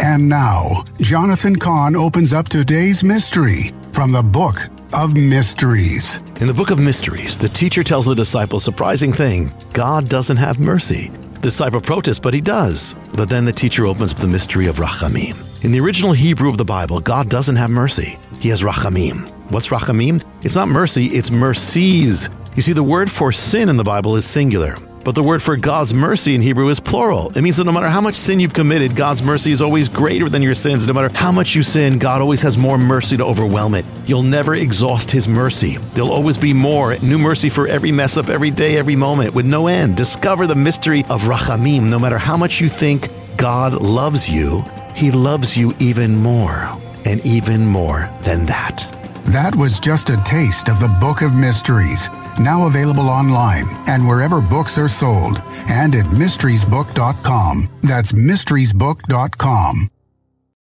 And now, Jonathan Cahn opens up today's mystery from the Book of Mysteries. In the Book of Mysteries, the teacher tells the disciple surprising thing God doesn't have mercy. The disciple protests, but he does. But then the teacher opens up the mystery of Rachamim. In the original Hebrew of the Bible, God doesn't have mercy. He has Rachamim. What's Rachamim? It's not mercy, it's mercies. You see, the word for sin in the Bible is singular. But the word for God's mercy in Hebrew is plural. It means that no matter how much sin you've committed, God's mercy is always greater than your sins. No matter how much you sin, God always has more mercy to overwhelm it. You'll never exhaust His mercy. There'll always be more, new mercy for every mess up, every day, every moment, with no end. Discover the mystery of Rachamim. No matter how much you think God loves you, He loves you even more, and even more than that. That was just a taste of the Book of Mysteries, now available online and wherever books are sold, and at mysteriesbook.com. That's mysteriesbook.com.